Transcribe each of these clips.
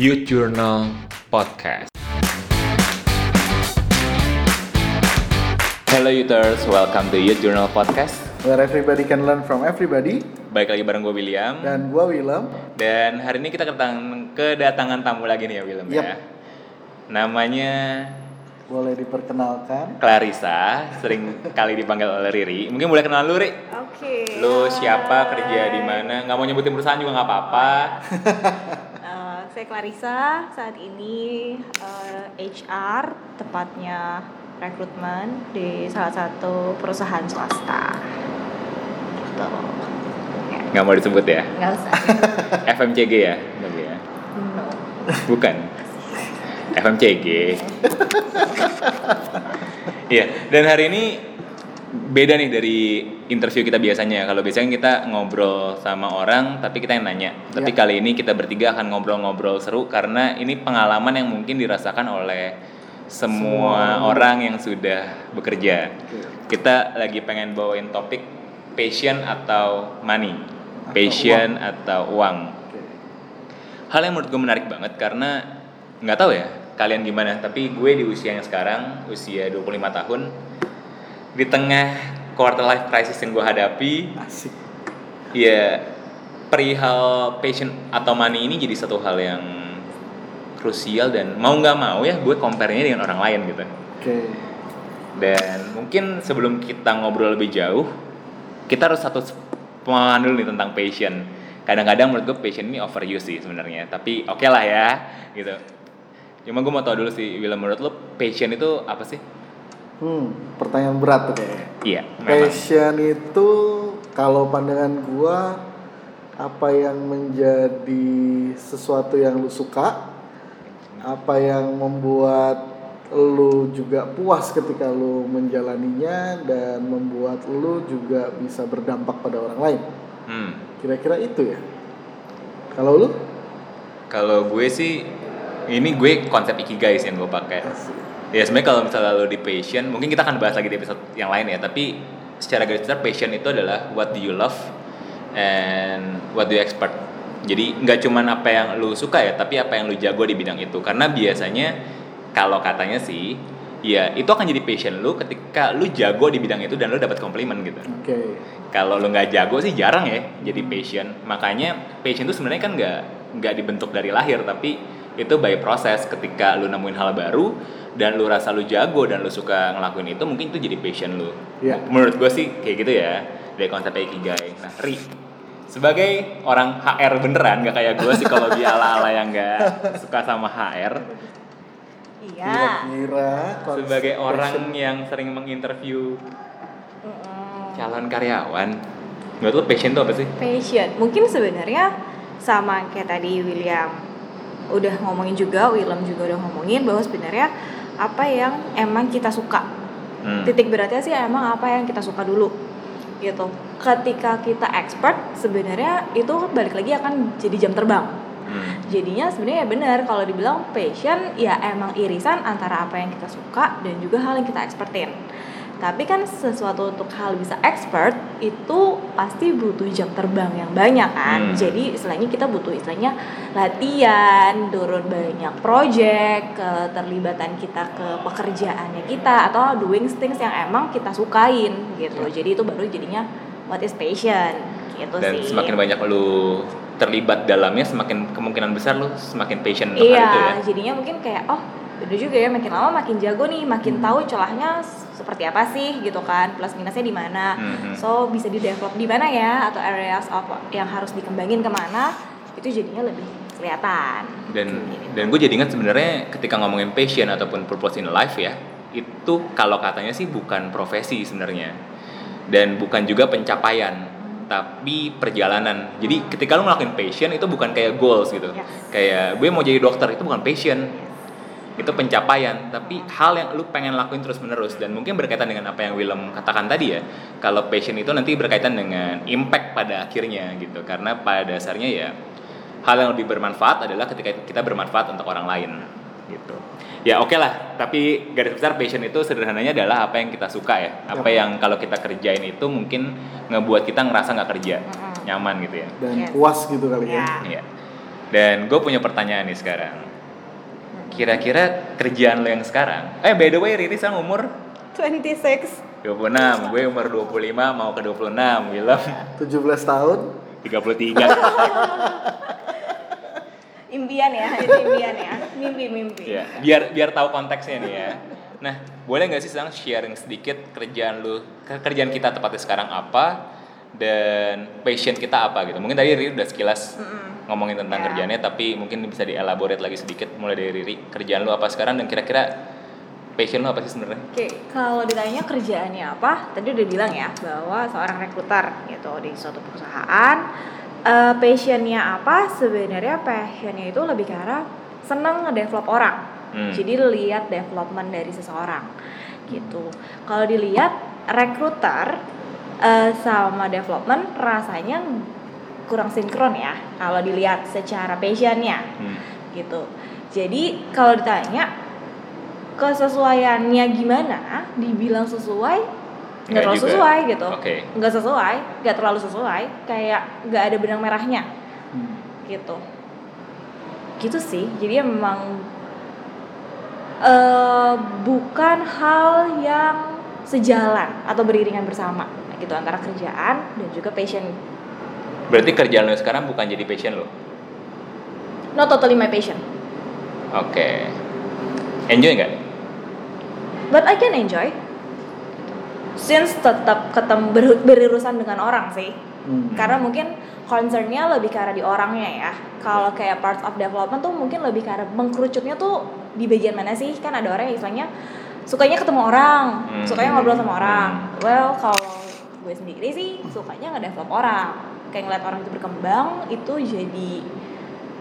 Youth Journal Podcast. Hello Youthers, welcome to Youth Journal Podcast. Where everybody can learn from everybody. Baik lagi bareng gue William. Dan gua Willem. Dan hari ini kita kedatangan, kedatangan tamu lagi nih ya William Yep. ya. Namanya Boleh diperkenalkan. Clarissa, sering kali dipanggil oleh Riri. Mungkin boleh kenal lu, Ri? Oke. Lu siapa, hai. kerja di mana? Nggak mau nyebutin perusahaan juga nggak apa-apa. Saya Clarissa, saat ini eh, HR, tepatnya rekrutmen di salah satu perusahaan swasta. Gitu. Ya, Nggak mau disebut ya? nggak usah. FMCG ya? Tapi ya. No. Bukan. FMCG. Iya, dan hari ini beda nih dari interview kita biasanya. Kalau biasanya kita ngobrol sama orang, tapi kita yang nanya. Tapi Ya. kali ini kita bertiga akan ngobrol-ngobrol seru karena ini pengalaman yang mungkin dirasakan oleh semua Semua. orang yang sudah bekerja. Kita lagi pengen bawain topik passion atau money, Atau passion atau uang hal yang menurut gue menarik banget karena nggak tahu ya kalian gimana tapi gue di usia yang sekarang usia 25 tahun di tengah quarter life crisis yang gue hadapi Asik. ya perihal passion atau money ini jadi satu hal yang krusial dan mau nggak mau ya gue compare-nya dengan orang lain gitu Oke. dan mungkin sebelum kita ngobrol lebih jauh kita harus satu pemahaman dulu nih tentang passion kadang-kadang menurut gue passion ini overuse sih sebenarnya tapi oke lah ya gitu cuma gue mau tau dulu sih William menurut lo passion itu apa sih Hmm, pertanyaan berat tuh kayaknya. iya memang Passion itu kalau pandangan gua apa yang menjadi sesuatu yang lu suka, apa yang membuat lu juga puas ketika lu menjalaninya dan membuat lu juga bisa berdampak pada orang lain. hmm. Kira-kira itu ya. Kalau lu? kalau gue sih ini gue konsep ikigai sih yang gue pakai ya sebenarnya kalau misalnya lo di passion mungkin kita akan bahas lagi di episode yang lain ya tapi secara garis besar passion itu adalah what do you love and what do you expert jadi nggak cuman apa yang lu suka ya tapi apa yang lu jago di bidang itu. Karena biasanya kalau katanya sih ya itu akan jadi passion lu ketika lu jago di bidang itu dan lu dapat komplimen gitu. Oke. kalau lu nggak jago sih jarang ya jadi passion. Makanya passion itu sebenarnya kan nggak nggak dibentuk dari lahir tapi itu by proses ketika lu nemuin hal baru dan lu rasa lu jago dan lu suka ngelakuin itu mungkin itu jadi passion lu Iya. menurut gue sih kayak gitu ya dari konsep ikigai nah Ri sebagai orang HR beneran gak kayak gue psikologi ala-ala yang nggak suka sama HR Iya. Kira-kira konsep sebagai orang yang sering menginterview calon karyawan menurut lu passion itu apa sih? Passion. Mungkin sebenarnya sama kayak tadi William udah ngomongin juga, William juga udah ngomongin bahwa sebenarnya apa yang emang kita suka. Hmm. Titik beratnya sih emang apa yang kita suka dulu. Gitu. Ketika kita expert sebenarnya itu balik lagi akan jadi jam terbang. Hmm. Jadinya sebenarnya ya benar kalau dibilang passion ya emang irisan antara apa yang kita suka dan juga hal yang kita expertin. Tapi kan sesuatu untuk hal bisa expert itu pasti butuh jam terbang yang banyak kan. Hmm. Jadi istilahnya kita butuh istilahnya latihan, turun banyak project, keterlibatan kita ke pekerjaannya kita atau doing things yang emang kita sukain gitu. Jadi itu baru jadinya what is passion gitu dan sih. semakin banyak lu terlibat dalamnya semakin kemungkinan besar lu semakin passion untuk hal Iya, itu ya jadinya mungkin kayak oh bener juga ya makin lama makin jago nih, makin Hmm. tahu celahnya seperti apa sih gitu kan, plus minusnya di mana. Mhm. So bisa di develop di mana ya atau areas of yang harus dikembangin ke mana itu jadinya lebih kelihatan. dan Gitu. dan gue jadi ingat sebenarnya ketika ngomongin passion ataupun purpose in life ya itu kalau katanya sih bukan profesi sebenarnya dan bukan juga pencapaian tapi perjalanan jadi ketika lu ngelakuin passion itu bukan kayak goals gitu Yes. kayak gue mau jadi dokter itu bukan passion itu pencapaian tapi hal yang lu pengen lakuin terus menerus dan mungkin berkaitan dengan apa yang Willem katakan tadi ya kalau passion itu nanti berkaitan dengan impact pada akhirnya gitu karena pada dasarnya ya hal yang lebih bermanfaat adalah ketika kita bermanfaat untuk orang lain gitu ya oke lah tapi garis besar passion itu sederhananya adalah apa yang kita suka ya apa yang kalau kita kerjain itu mungkin ngebuat kita ngerasa nggak kerja nyaman gitu ya dan Yes. puas gitu kali ya. Ya. Iya. Dan gue punya pertanyaan nih sekarang. Kira-kira kerjaan lo yang sekarang? Eh by the way Riri sekarang umur? 26 26, gue umur 25 mau ke 26, Willem. 17 tahun. 33. impian ya itu impian ya. Mimpi-mimpi ya, biar biar tahu konteksnya nih ya. Nah, boleh nggak sih sekarang sharing sedikit kerjaan lu, ke- kerjaan kita tepatnya sekarang apa dan passion kita apa gitu. Mungkin tadi Riri udah sekilas ngomongin tentang Ya. kerjaannya, tapi mungkin bisa dielaborate lagi sedikit mulai dari Riri. Kerjaan lu apa sekarang dan kira-kira passion lu apa sih sebenarnya? Oke, kalau ditanya kerjaannya apa, tadi udah bilang ya bahwa seorang rekruter gitu di suatu perusahaan. eh, passionnya apa? Sebenarnya passionnya itu lebih ke arah seneng ngedevelop orang. Hmm. Jadi lihat development dari seseorang gitu. Kalau dilihat rekruter eh, sama development rasanya kurang sinkron ya. Kalau dilihat secara passionnya Hmm. gitu. Jadi kalau ditanya kesesuaiannya gimana, dibilang sesuai nggak terlalu juga. sesuai gitu, nggak sesuai, nggak terlalu sesuai, kayak nggak ada benang merahnya Hmm. gitu, gitu sih. Jadi ya memang eh bukan hal yang sejalan atau beriringan bersama gitu antara kerjaan dan juga passion. Berarti kerjaan lu sekarang bukan jadi passion lo? Not totally my passion, Oke. Enjoy nggak? but I can enjoy. Since tetap ketemu ber- berurusan dengan orang sih, Hmm. karena mungkin concernnya lebih ke arah di orangnya ya. Kalau kayak parts of development tuh mungkin lebih ke arah mengkerucutnya tuh di bagian mana sih? Kan ada orang yang istilahnya sukanya ketemu orang, Hmm. sukanya ngobrol sama orang. Hmm. Well, kalau gue sendiri sih sukanya ngedevelop orang. Kayak ngeliat orang itu berkembang itu jadi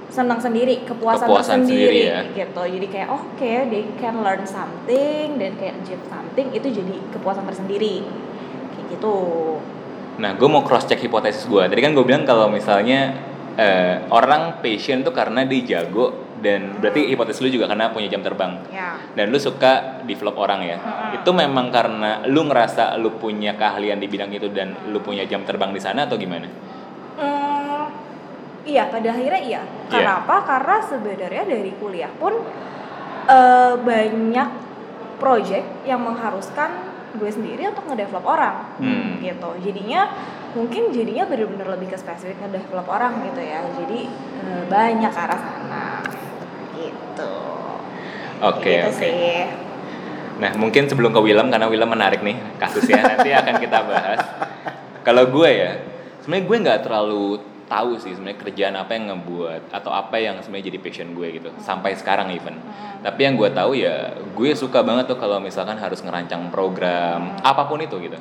senang sendiri, kepuasan, Kepuasan tersendiri sendiri ya. gitu. Jadi kayak oke, they can learn something dan kayak achieve something itu jadi kepuasan tersendiri. Kayak gitu. Nah, gue mau cross check hipotesis gue. Tadi kan gue bilang kalau misalnya eh, orang passion tuh karena dia jago dan berarti hipotesis lu juga karena punya jam terbang. Ya. Dan lu suka develop orang ya. Mm-mm. Itu memang karena lu ngerasa lu punya keahlian di bidang itu dan lu punya jam terbang di sana atau gimana? Hmm, iya pada akhirnya iya. Iya. Kenapa? Karena sebenarnya dari kuliah pun eh, banyak project yang mengharuskan gue sendiri untuk ngedevelop orang Hmm. gitu. Jadinya mungkin jadinya bener-bener lebih ke spesifik ngedevelop orang gitu ya. Jadi eh, banyak arah sana gitu. Oke, Gitu oke. sih. Nah, mungkin sebelum ke Willem karena Willem menarik nih kasusnya nanti akan kita bahas. Kalau gue ya, sebenarnya gue nggak terlalu tahu sih sebenarnya kerjaan apa yang ngebuat atau apa yang sebenarnya jadi passion gue gitu sampai sekarang even. Tapi yang gue tahu ya, gue suka banget tuh kalau misalkan harus ngerancang program apa pun itu gitu.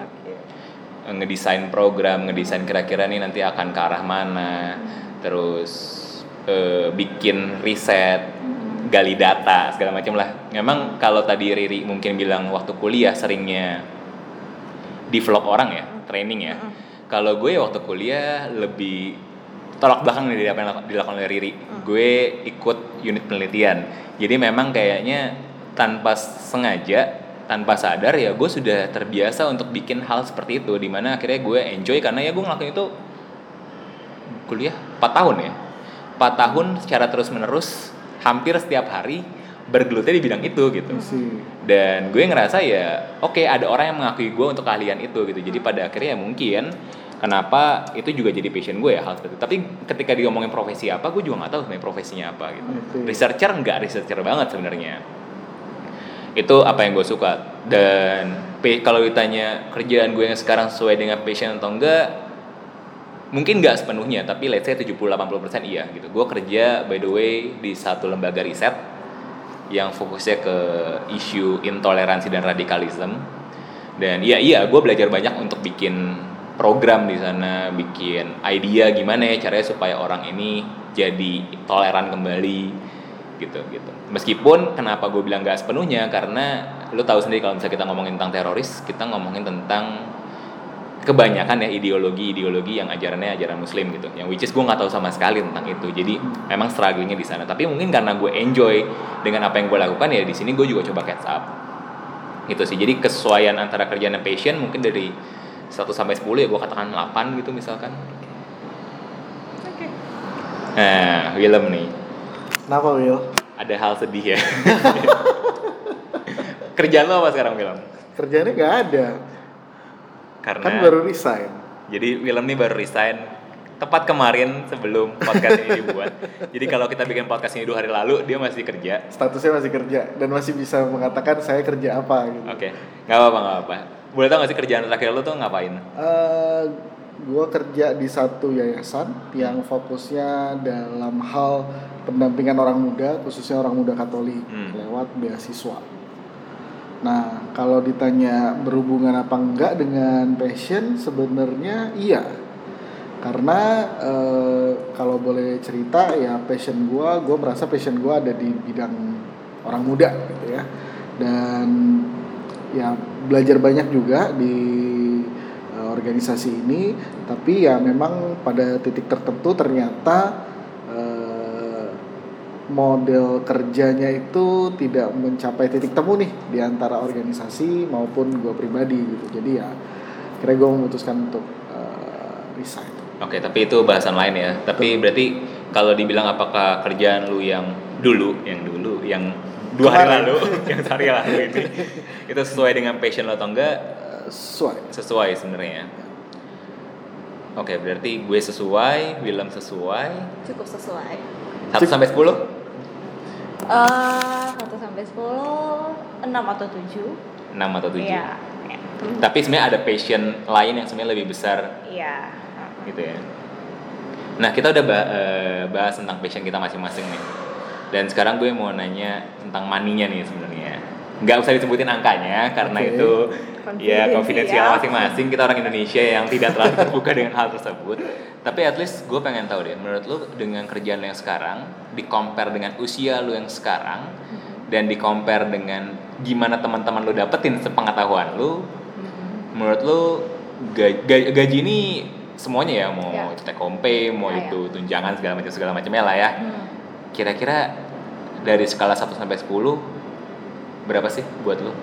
Ngedesain program, ngedesain kira-kira nih nanti akan ke arah mana, terus eh, bikin riset, gali data segala macam lah. Memang kalau tadi Riri mungkin bilang waktu kuliah seringnya develop orang ya, training ya. Kalau gue waktu kuliah lebih tolak belakang nih dari apa yang dilak- dilakukan oleh Riri. Gue ikut unit penelitian. Jadi memang kayaknya tanpa sengaja, tanpa sadar ya gue sudah terbiasa untuk bikin hal seperti itu. Di mana akhirnya gue enjoy karena ya gue ngelakuin itu kuliah 4 tahun ya. 4 tahun secara terus menerus hampir setiap hari bergelutnya di bidang itu gitu. Dan gue ngerasa ya oke ada orang yang mengakui gue untuk keahlian itu gitu. Jadi pada akhirnya ya mungkin kenapa itu juga jadi passion gue ya hal seperti itu. Tapi ketika dia ngomongin profesi apa gue juga nggak tahu sebenarnya profesinya apa gitu. Researcher nggak researcher banget sebenarnya. Itu apa yang gue suka. Dan kalau ditanya kerjaan gue yang sekarang sesuai dengan passion atau enggak mungkin nggak sepenuhnya. Tapi let's say 70-80% iya gitu. Gue kerja by the way di satu lembaga riset yang fokusnya ke isu intoleransi dan radikalisme. Dan iya iya gue belajar banyak untuk bikin program di sana bikin idea gimana ya caranya supaya orang ini jadi toleran kembali gitu gitu. Meskipun kenapa gue bilang gak sepenuhnya karena lo tahu sendiri kalau misalnya kita ngomongin tentang teroris kita ngomongin tentang kebanyakan ya ideologi-ideologi yang ajarannya ajaran muslim gitu yang which is gue nggak tahu sama sekali tentang itu jadi memang strugglingnya di sana tapi mungkin karena gue enjoy dengan apa yang gue lakukan ya di sini gue juga coba catch up gitu sih jadi kesesuaian antara kerjaan dan passion mungkin dari 1 sampai 10 ya gue katakan 8 gitu misalkan Oke. Nah, Willem nih, Kenapa Will? ada hal sedih ya. Kerjaan lo apa sekarang Willem? Kerjanya nggak ada. Karena Kan baru resign. jadi Willem nih baru resign tepat kemarin sebelum podcast ini dibuat. Jadi kalau kita bikin podcast ini dua hari lalu, dia masih kerja. Statusnya masih kerja dan masih bisa mengatakan saya kerja apa gitu. Oke, nggak apa-apa nggak apa. Boleh tau gak sih kerjaan terakhir lo tuh ngapain? Eh, gua kerja di satu yayasan yang fokusnya dalam hal pendampingan orang muda, khususnya orang muda Katolik Hmm. lewat beasiswa. Nah, kalau ditanya berhubungan apa enggak dengan passion, sebenarnya iya. Karena eh, kalau boleh cerita ya passion gua, gua merasa passion gua ada di bidang orang muda gitu ya. Dan ya belajar banyak juga di eh, organisasi ini tapi ya memang pada titik tertentu ternyata model kerjanya itu tidak mencapai titik temu nih di antara organisasi maupun gue pribadi gitu jadi ya kira gue memutuskan untuk eh, resign Oke, tapi itu bahasan lain ya. Tapi berarti kalau dibilang apakah kerjaan lu yang dulu, yang dulu, yang dua hari lalu, yang sehari lalu ini, itu sesuai dengan passion lo atau enggak? Eh, sesuai Sesuai sebenarnya. Oke, berarti gue sesuai, Willem sesuai. Cukup sesuai. 1 sampai 10? Eh, 1 sampai 10, 6 atau 7. 6 atau 7. Iya. Iya. Tapi sebenarnya ada passion lain yang sebenarnya lebih besar Iya. gitu ya. Nah kita udah eh, bahas tentang passion kita masing-masing nih. Dan sekarang gue mau nanya tentang maninya nih sebenarnya. Nggak usah disebutin angkanya karena Oke. itu ya konfidensial masing-masing. Kita orang Indonesia yang tidak terlalu terbuka dengan hal tersebut. Tapi at least gue pengen tahu deh, menurut lu dengan kerjaan lu yang sekarang, di compare dengan usia lu yang sekarang, dan di compare dengan gimana teman-teman lu dapetin sepengetahuan lu, Mhm. menurut lu gaji, gaji, gaji ini semuanya ya mau Ya. itu take home pay mau Ya, ya. itu tunjangan segala macam segala macamnya lah ya Hmm. kira-kira dari skala 1 sampai 10 berapa sih buat lu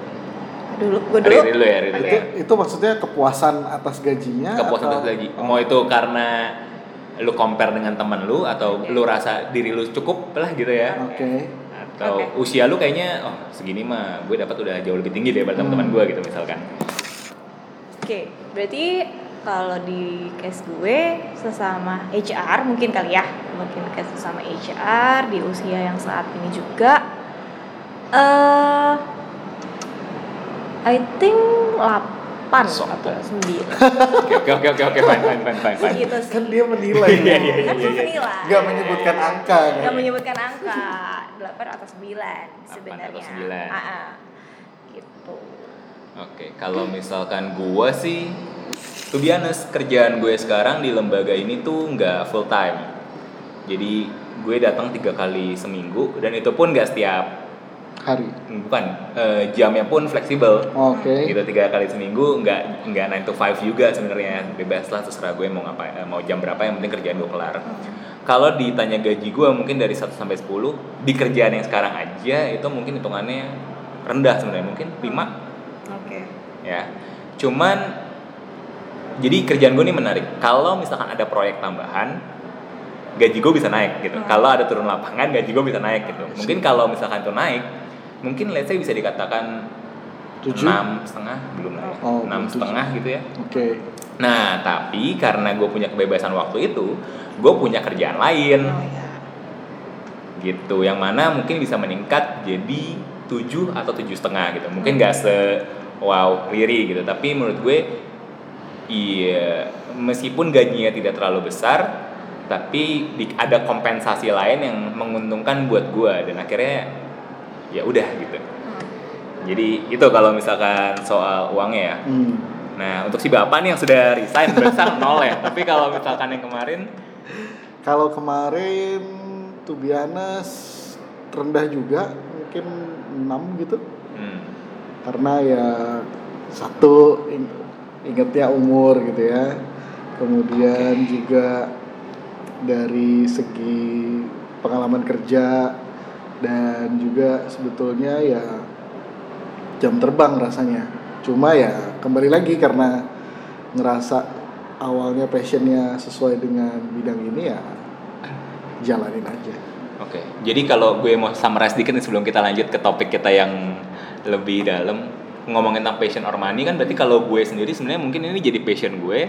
Dulu, gue dulu. Riri dulu ya Riri dulu ya. itu itu maksudnya kepuasan atas gajinya kepuasan atau- atas gaji Oh. mau itu karena lu compare dengan teman lu atau Oke. lu rasa diri lu cukup lah gitu ya oke atau Oke. usia lu kayaknya oh segini mah gue dapat udah jauh lebih tinggi daripada Hmm. teman-teman gue gitu misalkan Oke, berarti kalau di case gue sesama HR mungkin kali ya, mungkin case sesama HR di usia yang saat ini juga, eh I think 8 Sombong. atau 9 oke oke oke oke fine fine fine fine, fine. gitu sih. kan dia menilai Iya, iya, Kan gue iya. menilai. nggak menyebutkan angka kan Nggak menyebutkan angka 8 atau 9 sebenarnya. atau 9. Ah, ah. Gitu. Oke, kalau misalkan gua sih, to be honest, kerjaan gue sekarang di lembaga ini tuh nggak full time. Jadi gue datang tiga kali seminggu dan itu pun nggak setiap, hari? Bukan. Eh, jamnya pun fleksibel. oke. Gitu tiga kali seminggu nggak nggak 9 to 5 juga sebenarnya. Bebas lah terserah gue mau ngapain eh, mau jam berapa yang penting kerjaan gue kelar. Kalau ditanya gaji gue mungkin dari 1 sampai 10 di kerjaan yang sekarang aja itu mungkin hitungannya rendah sebenarnya mungkin 5 Oke. ya. Cuman jadi kerjaan gue ini menarik. Kalau misalkan ada proyek tambahan gaji gue bisa naik gitu. Hmm. kalau ada turun lapangan gaji gue bisa naik gitu. Mungkin kalau misalkan itu naik mungkin let's say bisa dikatakan Tujuh? enam setengah belum naik Oh, enam tujuh. setengah gitu ya oke nah tapi karena gue punya kebebasan waktu itu gue punya kerjaan lain Oh ya. gitu yang mana mungkin bisa meningkat jadi 7 atau tujuh setengah gitu mungkin nggak se wow riri gitu tapi menurut gue iya meskipun gajinya tidak terlalu besar tapi di- ada kompensasi lain yang menguntungkan buat gue dan akhirnya ya udah gitu. Hmm. jadi itu kalau misalkan soal uangnya ya. Hmm. nah untuk si bapak nih yang sudah resign berarti nol ya. Tapi kalau misalkan yang kemarin? Kalau kemarin honest rendah juga mungkin 6 gitu. Hmm, karena ya satu ing- ingetnya umur gitu ya. Kemudian juga dari segi pengalaman kerja dan juga sebetulnya ya jam terbang rasanya cuma ya kembali lagi karena ngerasa awalnya passionnya sesuai dengan bidang ini ya jalanin aja Oke, jadi kalau gue mau summarize dikit nih sebelum kita lanjut ke topik kita yang lebih dalam ngomongin tentang passion or money kan berarti kalau gue sendiri sebenarnya mungkin ini jadi passion gue.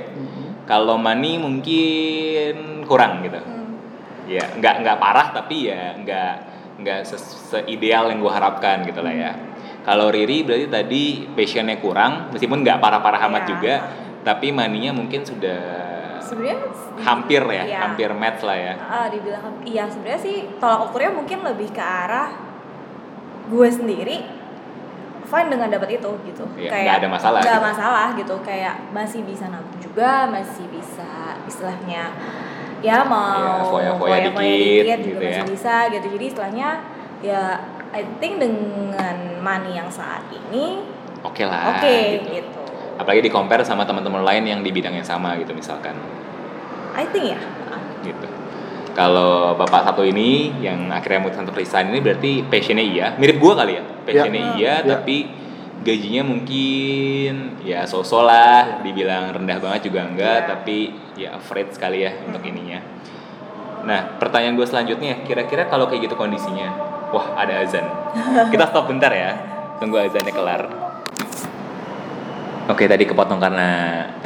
Kalau money mungkin kurang gitu. Hmm. Ya, nggak nggak parah tapi ya nggak nggak se- seideal yang gue harapkan gitu lah ya. Kalau Riri berarti tadi passionnya kurang, meskipun nggak parah-parah amat Iya. juga, tapi maninya mungkin sudah sebenarnya hampir ya, Iya. hampir match lah ya. Ah, dibilang iya sebenarnya sih tolak ukurnya mungkin lebih ke arah gue sendiri fine dengan dapat itu gitu Iya, nggak ada masalah nggak gitu. masalah gitu kayak masih bisa nabung juga masih bisa istilahnya ya mau Iya, foya-foya dikit juga gitu masih ya. bisa gitu jadi istilahnya ya I think dengan money yang saat ini Oke lah. oke gitu. gitu. Apalagi di compare sama teman-teman lain yang di bidang yang sama gitu misalkan. I think ya gitu. Kalau bapak satu ini yang akhirnya memutuskan untuk resign ini berarti passionnya iya, mirip gua kali ya, passionnya Ya. iya, Ya. tapi gajinya mungkin ya so-so lah, dibilang rendah banget juga enggak, Ya. tapi ya average sekali ya untuk ininya. Nah, pertanyaan gue selanjutnya, kira-kira kalau kayak gitu kondisinya, wah ada azan, kita stop bentar ya, tunggu azannya kelar. Oke, tadi kepotong karena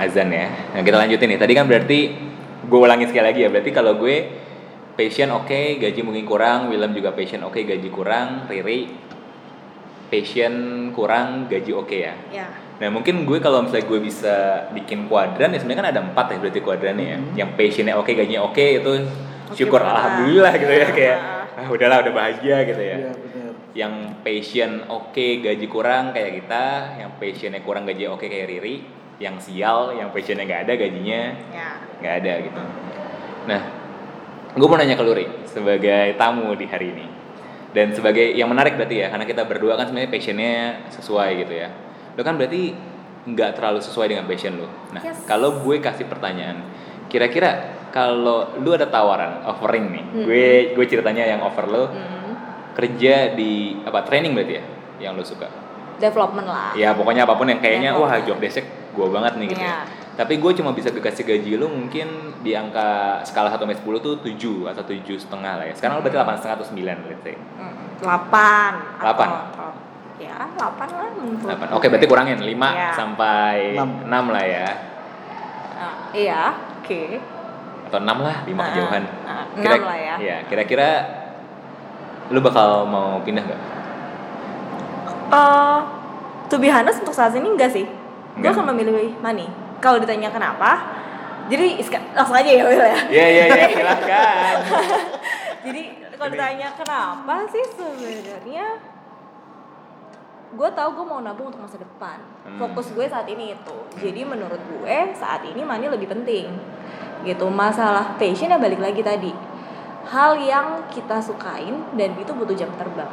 azan ya. Nah, kita lanjutin nih. Tadi kan berarti gue ulangin sekali lagi ya. Berarti kalau gue passion oke, gaji mungkin kurang. Willem juga passion oke, gaji kurang. Riri passion kurang, gaji oke ya. ya Nah mungkin gue kalau misalnya gue bisa bikin kuadran ya sebenarnya kan ada empat ya berarti kuadrannya ya. Mhm. Yang passionnya oke, gajinya oke itu Oke syukur banget. alhamdulillah gitu ya kayak Ah. ah, udahlah udah bahagia gitu ya Iya benar yang passion oke gaji kurang kayak kita yang passionnya kurang gaji oke kayak Riri yang sial yang passionnya nggak ada gajinya ya nggak ada gitu nah gue mau nanya ke Luri sebagai tamu di hari ini dan sebagai yang menarik berarti ya karena kita berdua kan sebenarnya passionnya sesuai gitu ya lo kan berarti nggak terlalu sesuai dengan passion lo nah Yes. kalau gue kasih pertanyaan kira-kira kalau lu ada tawaran offering nih Hmm. gue gue ceritanya yang offer lo Hmm. kerja di apa training berarti ya yang lo suka development lah ya pokoknya apa pun yang kayaknya wah job desk gue banget nih gitu ya. Tapi gue cuma bisa dikasih gaji lo mungkin di angka skala 1 sampai 10 tuh 7 atau tujuh setengah lah ya sekarang lo berarti 8 setengah atau 9 let's say Hmm, delapan Delapan? Atau- atau- ya delapan lah menurut 8 gue. oke berarti kurangin 5 Iya. sampai Enam. 6 lah ya Ah, iya oke atau 6 lah 5 Ah, kejauhan ah, enam lah ya. iya, kira-kira lu bakal mau pindah gak? Eh, to be honest untuk saat ini enggak sih gue Enggak. akan memilih money kalau ditanya kenapa jadi langsung aja ya Will ya? Iya iya iya silahkan jadi kalau ditanya kenapa sih sebenarnya gue tahu gue mau nabung untuk masa depan. Hmm. fokus gue saat ini itu. Jadi menurut gue saat ini money lebih penting. Gitu masalah passion ya balik lagi tadi. Hal yang kita sukain dan itu butuh jam terbang.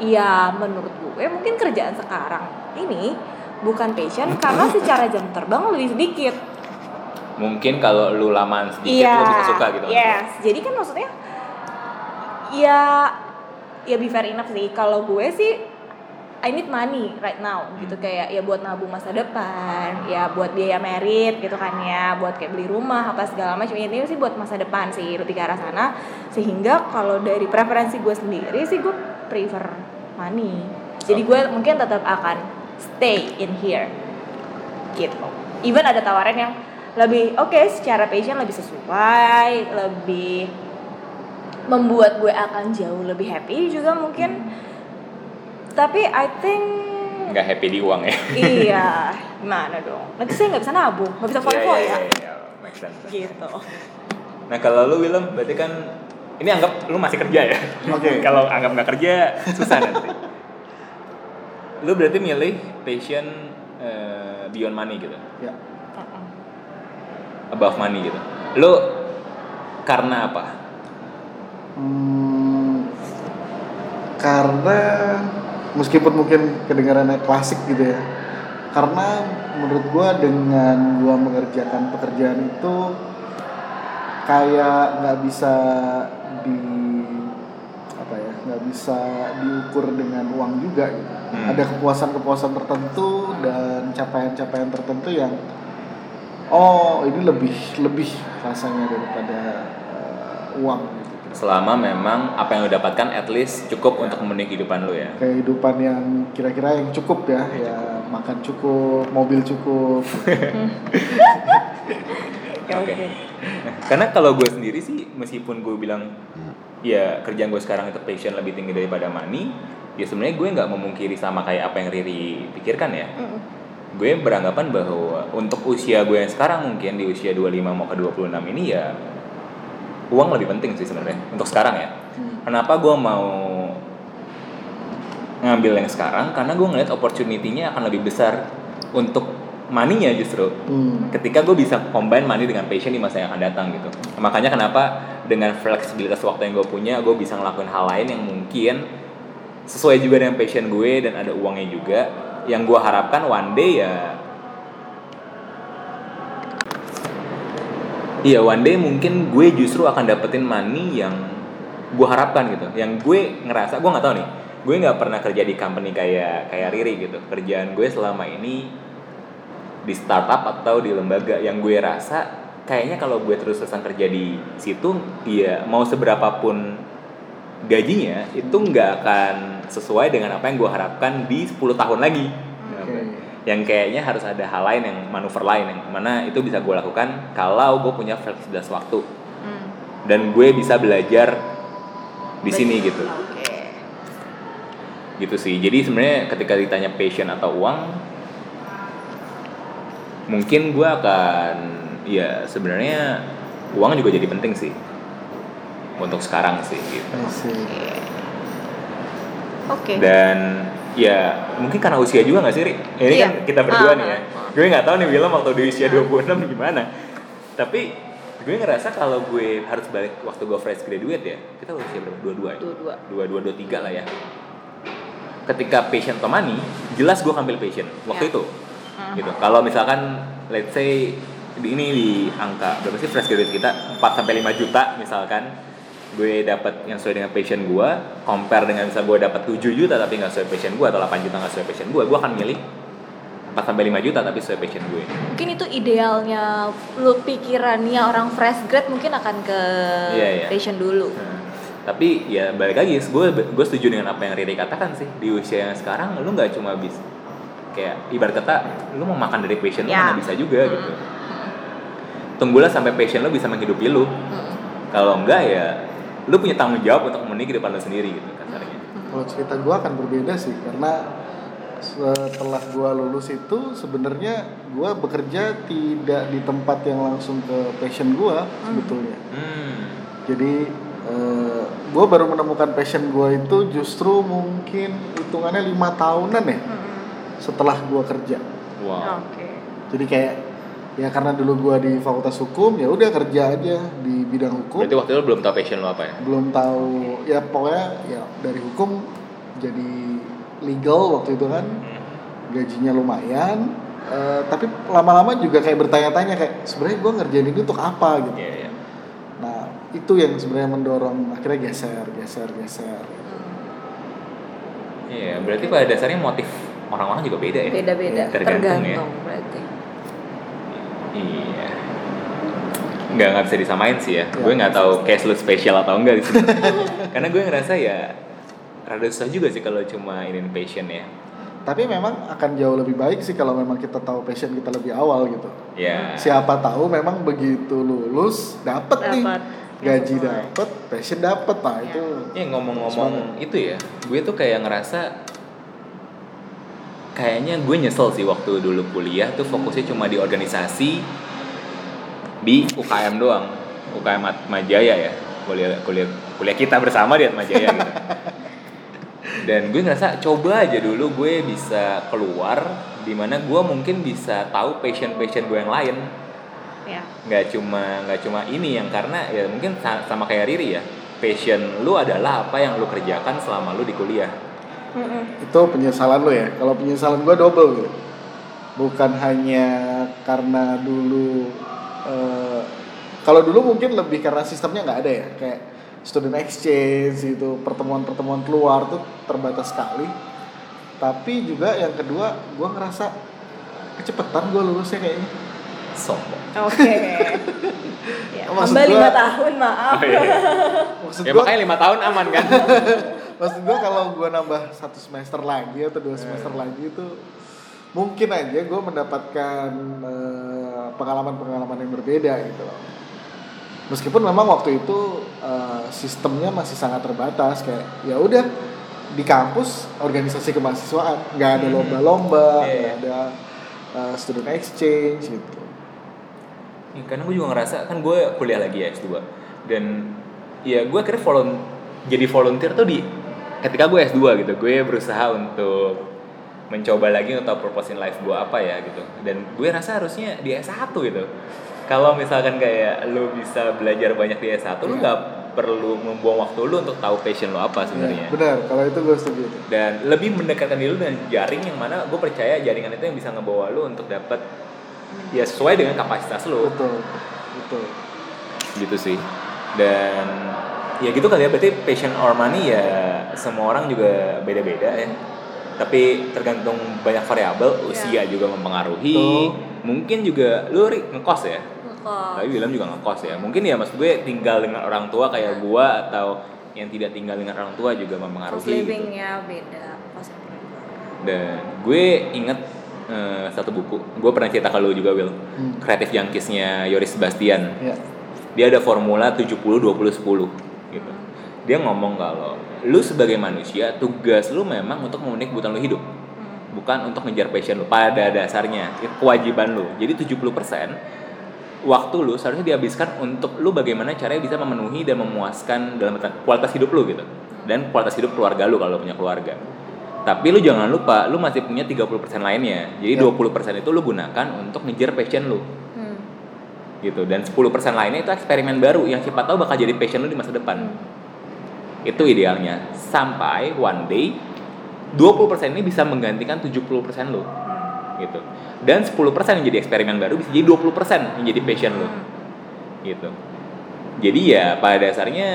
Ya menurut gue mungkin kerjaan sekarang ini bukan passion karena secara jam terbang lebih sedikit mungkin kalau lu lamaan sedikit Iya. lu bisa suka gitu Yes. Jadi kan maksudnya ya ya be fair enough sih. Kalau gue sih I need money right now gitu Hmm. kayak ya buat nabung masa depan, ya buat biaya merit gitu kan ya, buat kayak beli rumah apa segala macam. Ini sih buat masa depan sih lebih ke arah sana. Sehingga kalau dari preferensi gue sendiri sih gue prefer money. Jadi gue mungkin tetap akan stay in here gitu. Even ada tawaran yang lebih oke secara passion lebih sesuai, lebih membuat gue akan jauh lebih happy juga mungkin. Tapi I think nggak happy di uang ya iya, gimana dong? Nanti saya nggak bisa nabung, nggak bisa foya-foya. Iya, iya, iya, make sense. Gitu. Nah kalau lu Willem berarti kan ini anggap lu masih kerja ya. Oke. kalau anggap nggak kerja susah nanti. lu berarti milih passion eh, beyond money gitu, ya above money gitu. Lu karena apa? Hmm, karena meskipun mungkin kedengarannya klasik gitu ya karena menurut gua dengan gua mengerjakan pekerjaan itu kayak nggak bisa di apa ya nggak bisa diukur dengan uang juga gitu Hmm. ada kepuasan-kepuasan tertentu dan capaian-capaian tertentu yang oh ini lebih lebih rasanya daripada eh, uang gitu. Selama memang apa yang lo dapatkan at least cukup untuk memenuhi kehidupan lo ya? Kehidupan yang kira-kira yang cukup ya ya makan cukup mobil cukup. Oke. Karena kalau gue sendiri sih meskipun gue bilang ya kerjaan gue sekarang itu passion lebih tinggi daripada money, ya sebenarnya gue nggak memungkiri sama kayak apa yang Riri pikirkan ya. Gue beranggapan bahwa untuk usia gue yang sekarang mungkin di usia 25 mau ke 26 ini ya uang lebih penting sih sebenarnya untuk sekarang ya. Kenapa gue mau ngambil yang sekarang? Karena gue ngeliat opportunity-nya akan lebih besar untuk money-nya justru Hmm. ketika gue bisa combine money dengan passion di masa yang akan datang gitu makanya kenapa dengan fleksibilitas waktu yang gue punya gue bisa ngelakuin hal lain yang mungkin sesuai juga dengan passion gue dan ada uangnya juga yang gue harapkan one day ya Iya one day mungkin gue justru akan dapetin money yang gue harapkan gitu. Yang gue ngerasa gue nggak tahu nih gue nggak pernah kerja di company kayak kayak Riri gitu. Kerjaan gue selama ini di startup atau di lembaga. Yang gue rasa kayaknya kalau gue terus terusan kerja di situ ya mau seberapa pun gajinya itu nggak akan sesuai dengan apa yang gue harapkan di 10 tahun lagi Oke. yang kayaknya harus ada hal lain yang manuver lain yang mana itu bisa gue lakukan kalau gue punya fleksibilitas waktu Hmm. dan gue bisa belajar di sini gitu Oke. gitu sih jadi sebenarnya ketika ditanya passion atau uang mungkin gue akan ya sebenarnya uang juga jadi penting sih untuk sekarang sih gitu. Oke. dan ya mungkin karena usia juga nggak sih Ri? ini Iya. kan kita berdua Ah, nih ya ah. gue nggak tahu nih Willem waktu di usia 26 gimana tapi gue ngerasa kalau gue harus balik waktu gue fresh graduate ya kita usia berapa dua dua ya Dua-dua. dua dua dua tiga lah ya ketika passion money jelas gue ambil passion waktu Ya. itu gitu kalau misalkan let's say di ini di angka berapa sih fresh graduate kita 4 sampai 5 juta misalkan gue dapat yang sesuai dengan passion gue compare dengan misal gue dapat 7 juta tapi nggak sesuai passion gue atau 8 juta nggak sesuai passion gue gue akan milih 4 sampai 5 juta tapi sesuai passion gue Mungkin itu idealnya lu pikirannya orang fresh grad mungkin akan ke Iya, iya. passion dulu. Nah, tapi ya balik lagi gue gue setuju dengan apa yang Riri katakan sih di usia yang sekarang lu nggak cuma bisa kayak ibarat kata lu mau makan dari passion lu Ya. mana bisa juga Hmm. gitu tunggulah sampai passion lu bisa menghidupi lu Hmm. kalau enggak ya lu punya tanggung jawab untuk memenuhi kehidupan lu sendiri gitu kasarnya Kalau cerita gue akan berbeda sih karena setelah gue lulus itu sebenarnya gue bekerja tidak di tempat yang langsung ke passion gue sebetulnya. hmm. Jadi gue baru menemukan passion gue itu justru mungkin hitungannya lima tahunan ya Hmm. setelah gue kerja. wow Oke. Jadi kayak ya karena dulu gue di fakultas hukum ya udah kerja aja di bidang hukum. berarti waktu itu lu belum tahu passion lu apa ya belum tahu ya pokoknya ya dari hukum jadi legal waktu itu kan Hmm. gajinya lumayan eh, tapi lama-lama juga kayak bertanya-tanya kayak sebenarnya gue ngerjain ini untuk apa gitu Iya, iya. nah itu yang sebenarnya mendorong akhirnya geser geser geser Iya, berarti pada dasarnya motif orang-orang juga beda ya Beda-beda, tergantung, tergantung, ya berarti. Iya. Nggak nggak bisa disamain sih ya. Ya. Gue nggak tahu case lu spesial atau enggak di sini. Karena gue ngerasa ya rada susah juga sih kalau cuma ini passion ya. tapi memang akan jauh lebih baik sih kalau memang kita tahu passion kita lebih awal gitu Ya. siapa tahu memang begitu lulus dapet nih Dapat. gaji Sesuai. dapet passion dapet nah Ya. itu Ya ngomong-ngomong itu ya, gue tuh kayak ngerasa kayaknya gue nyesel sih waktu dulu kuliah tuh fokusnya cuma di organisasi di UKM doang, UKM Atma Jaya ya, kuliah kuliah kuliah kita bersama di Atma Jaya gitu. Dan gue ngerasa coba aja dulu gue bisa keluar di mana gue mungkin bisa tahu passion passion gue yang lain Ya. nggak cuma nggak cuma ini yang karena ya mungkin sa- sama kayak Riri ya passion lu adalah apa yang lu kerjakan selama lu di kuliah Mm-mm. itu penyesalan lo ya kalau penyesalan gue double gitu bukan hanya karena dulu eh, kalau dulu mungkin lebih karena sistemnya nggak ada ya kayak student exchange itu pertemuan-pertemuan keluar tuh terbatas sekali tapi juga yang kedua gue ngerasa kecepetan gue lulusnya kayaknya sombong Oke. ya, Maksud hamba gua- lima tahun maaf. oh, iya. Maksud ya gua, makanya lima tahun aman kan maksud gua kalau gua nambah satu semester lagi atau dua semester lagi itu mungkin aja gua mendapatkan eh, pengalaman-pengalaman yang berbeda gitu loh. Meskipun memang waktu itu eh, sistemnya masih sangat terbatas kayak ya udah di kampus organisasi kemahasiswaan nggak ada Hmm. lomba-lomba Iya, nggak ada eh, student exchange gitu. Ya, karena gue juga ngerasa kan gue kuliah lagi ya S2 dan ya gue akhirnya volun jadi volunteer tuh di ketika gue S2 gitu gue berusaha untuk mencoba lagi untuk purpose in life gue apa ya gitu dan gue rasa harusnya di S1 gitu kalau misalkan kayak lu bisa belajar banyak di S1 lu Iya. nggak perlu membuang waktu lu untuk tahu passion lu apa sebenarnya Ya, benar kalau itu gue setuju. dan lebih mendekatkan diri lu dengan jaring yang mana gue percaya jaringan itu yang bisa ngebawa lu untuk dapat ya sesuai dengan kapasitas lu Betul, betul. gitu sih dan ya gitu kali ya berarti passion or money ya semua orang juga beda-beda ya tapi tergantung banyak variabel usia juga mempengaruhi Betul. mungkin juga lu Ri, ngekos ya Kok. tapi William juga ngekos ya mungkin ya maksud gue tinggal dengan orang tua kayak gua atau yang tidak tinggal dengan orang tua juga Cost mempengaruhi gitu. livingnya beda. Cost living. dan gue inget eh, satu buku gue pernah cerita ke lu juga Will Hmm. kreatif Junkies-nya Yoris Sebastian Ya. dia ada formula 70 20 10 gitu. Dia ngomong kalau lu sebagai manusia tugas lu memang untuk memenuhi kebutuhan lu hidup. Bukan untuk ngejar passion lu pada dasarnya. Itu kewajiban lu. Jadi 70% waktu lu seharusnya dihabiskan untuk lu bagaimana caranya bisa memenuhi dan memuaskan dalam kualitas hidup lu gitu. Dan kualitas hidup keluarga lu kalau punya keluarga. Tapi lu jangan lupa, lu masih punya 30% lainnya. Jadi Ya. 20% itu lu gunakan untuk ngejar passion lu Hmm. gitu dan 10% lainnya itu eksperimen baru yang siapa tahu bakal jadi passion lu di masa depan itu idealnya. Sampai one day 20% ini bisa menggantikan 70% lu. Gitu. Dan 10% yang jadi eksperimen baru bisa jadi 20% yang jadi passion lu. Gitu. Jadi ya pada dasarnya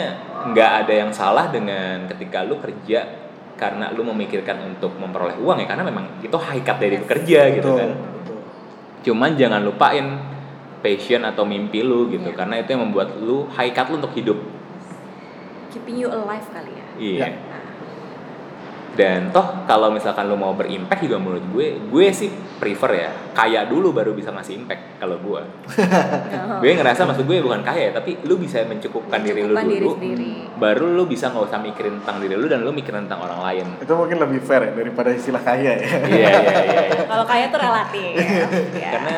nggak ada yang salah dengan ketika lu kerja karena lu memikirkan untuk memperoleh uang ya karena memang itu hakikat dari bekerja gitu betul, kan. betul. cuman jangan lupain passion atau mimpi lu gitu Iya. karena itu yang membuat lu hakikat lu untuk hidup Keeping you alive kali ya. iya Ya. Nah, dan toh kalau misalkan lu mau berimpact juga menurut gue gue sih prefer ya kaya dulu baru bisa ngasih impact kalau gue gue ngerasa maksud gue bukan kaya ya, tapi lu bisa mencukupkan, diri lu Mencukupkan diri dulu sendiri. baru lu bisa nggak usah mikirin tentang diri lu dan lu mikirin tentang orang lain Itu mungkin lebih fair ya daripada istilah kaya ya. iya iya iya iya. Kalau kaya tuh relatif. ya. karena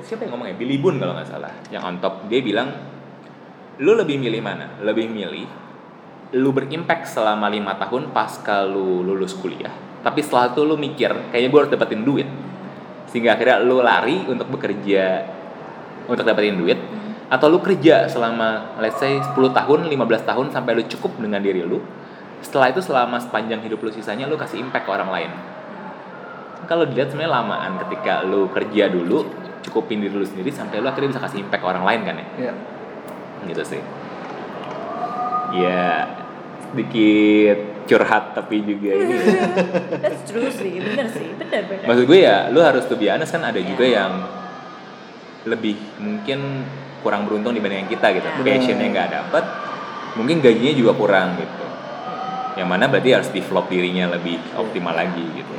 siapa yang ngomongnya Billy Boone kalau nggak salah yang on top dia bilang lu lebih milih mana lebih milih lu berimpact selama lima tahun pasca lu lulus kuliah. Tapi setelah itu lu mikir kayaknya gue harus dapetin duit. Sehingga akhirnya lu lari untuk bekerja untuk dapetin duit. Atau lu kerja selama let's say 10 tahun 15 tahun sampai lu cukup dengan diri lu. Setelah itu selama sepanjang hidup lu sisanya lu kasih impact ke orang lain. Kalau dilihat sebenarnya lamaan ketika lu kerja dulu cukupin diri lu sendiri sampai lu akhirnya bisa kasih impact ke orang lain kan ya? Iya. gitu sih. Ya sedikit curhat tapi juga ini. That's true sih, bener sih, bener bener. maksud gue ya lu harus tuh honest kan ada juga Iya. yang lebih mungkin kurang beruntung dibanding yang kita gitu Iya. passionnya nggak dapet mungkin gajinya juga kurang gitu yang mana berarti harus develop dirinya lebih optimal lagi gitu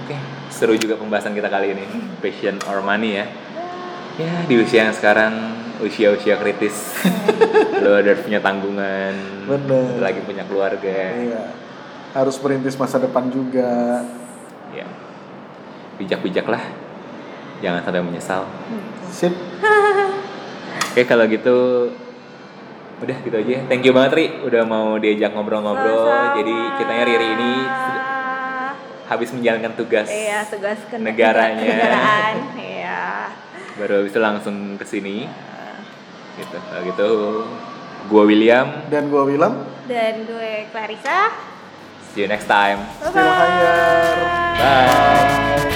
Oke, seru juga pembahasan kita kali ini. Passion or money ya. Ya, di usia yang sekarang usia-usia kritis. lo udah punya tanggungan. Bener. Lagi punya keluarga. Iya. Harus merintis masa depan juga. Ya. Bijak-bijak lah. Jangan sampai menyesal. Sip. Oke, kalau gitu udah gitu aja. Thank you banget Ri udah mau diajak ngobrol-ngobrol. Jadi ceritanya Riri ini habis menjalankan tugas Iya, tugas Negaranya. Negaraan, iya. baru habis itu langsung ke sini. Gitu. Kalau gitu gua William Dan gua Willem. Dan gue Clarissa. See you next time. Still higher. Bye.